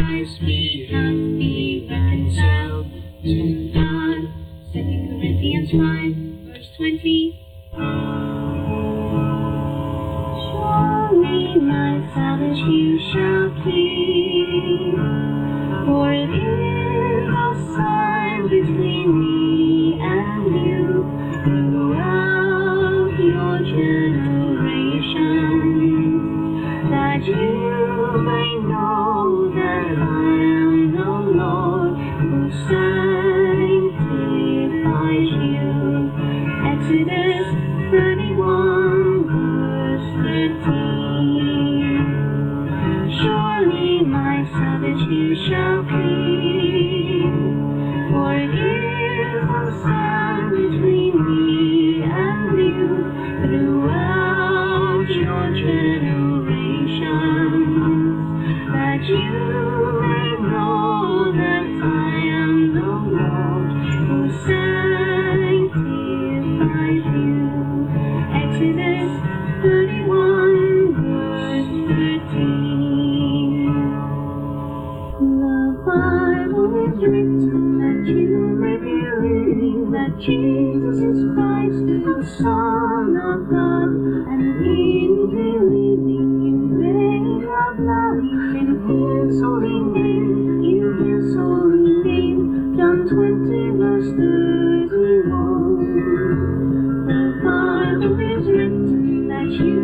nice, be happy and sound to God. 2 Corinthians 5, verse 20. Show me my salvation, you shall plead, for it is Christmas. Son of God, and in believing in vain of glory, in His holy name, in His holy name. John 20, verse 31. The Bible that you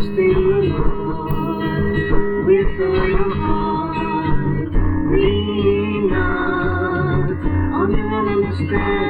to stay with your heart. Be not, I'll never understand.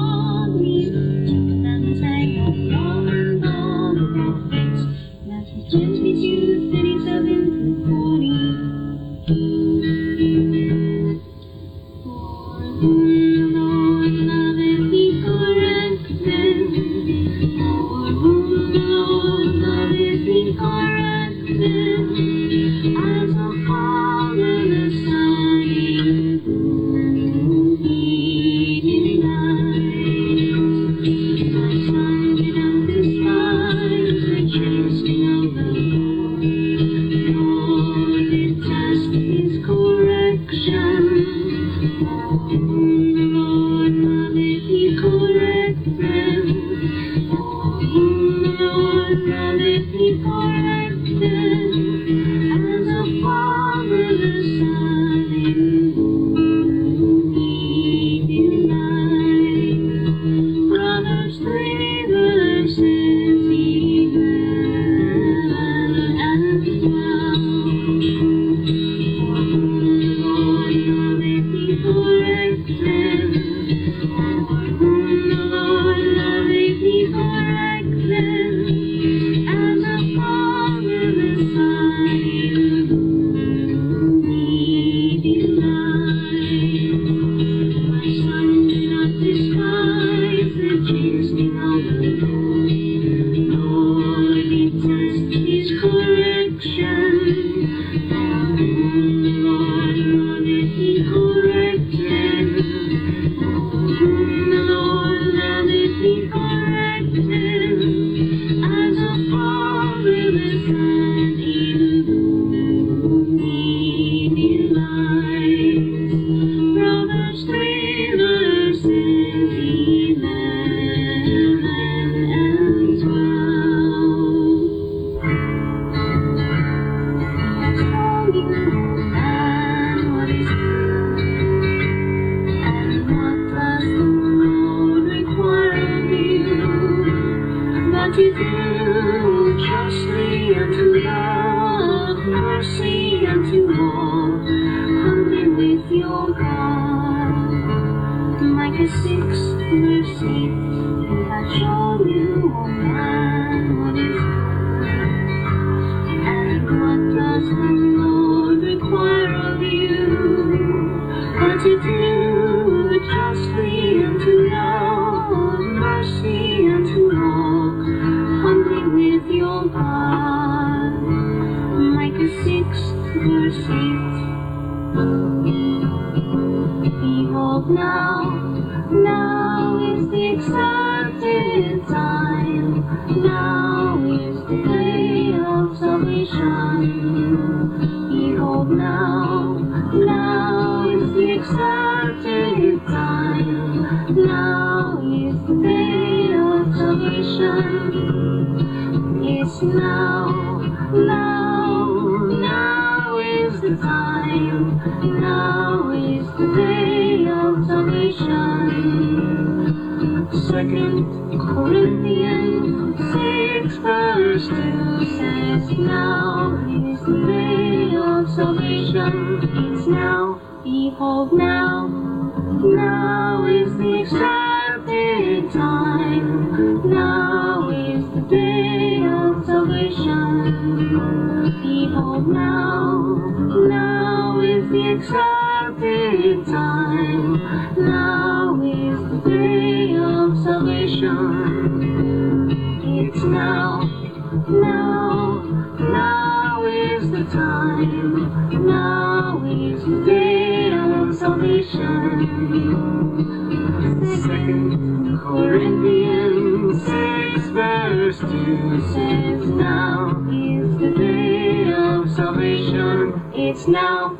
You. To do justly and to love mercy and to walk humbly with your God. 6 verse 8 He has shown you, O man, what is. And what does the Lord require of you? But to do justly and to love mercy Behold now, now is the accepted time, now is the day of salvation. Behold now, now is the accepted time, now is the day of salvation. It's now, now, now is the time, now Second Corinthians 6 verse 2 says, Now. Is the day of salvation. It's now, behold now, now is the accepted time, now is the day of salvation. Behold now, now is the accepted time, the day of salvation. Second Corinthians 6 verse 2 says, Now is the day of salvation. It's now,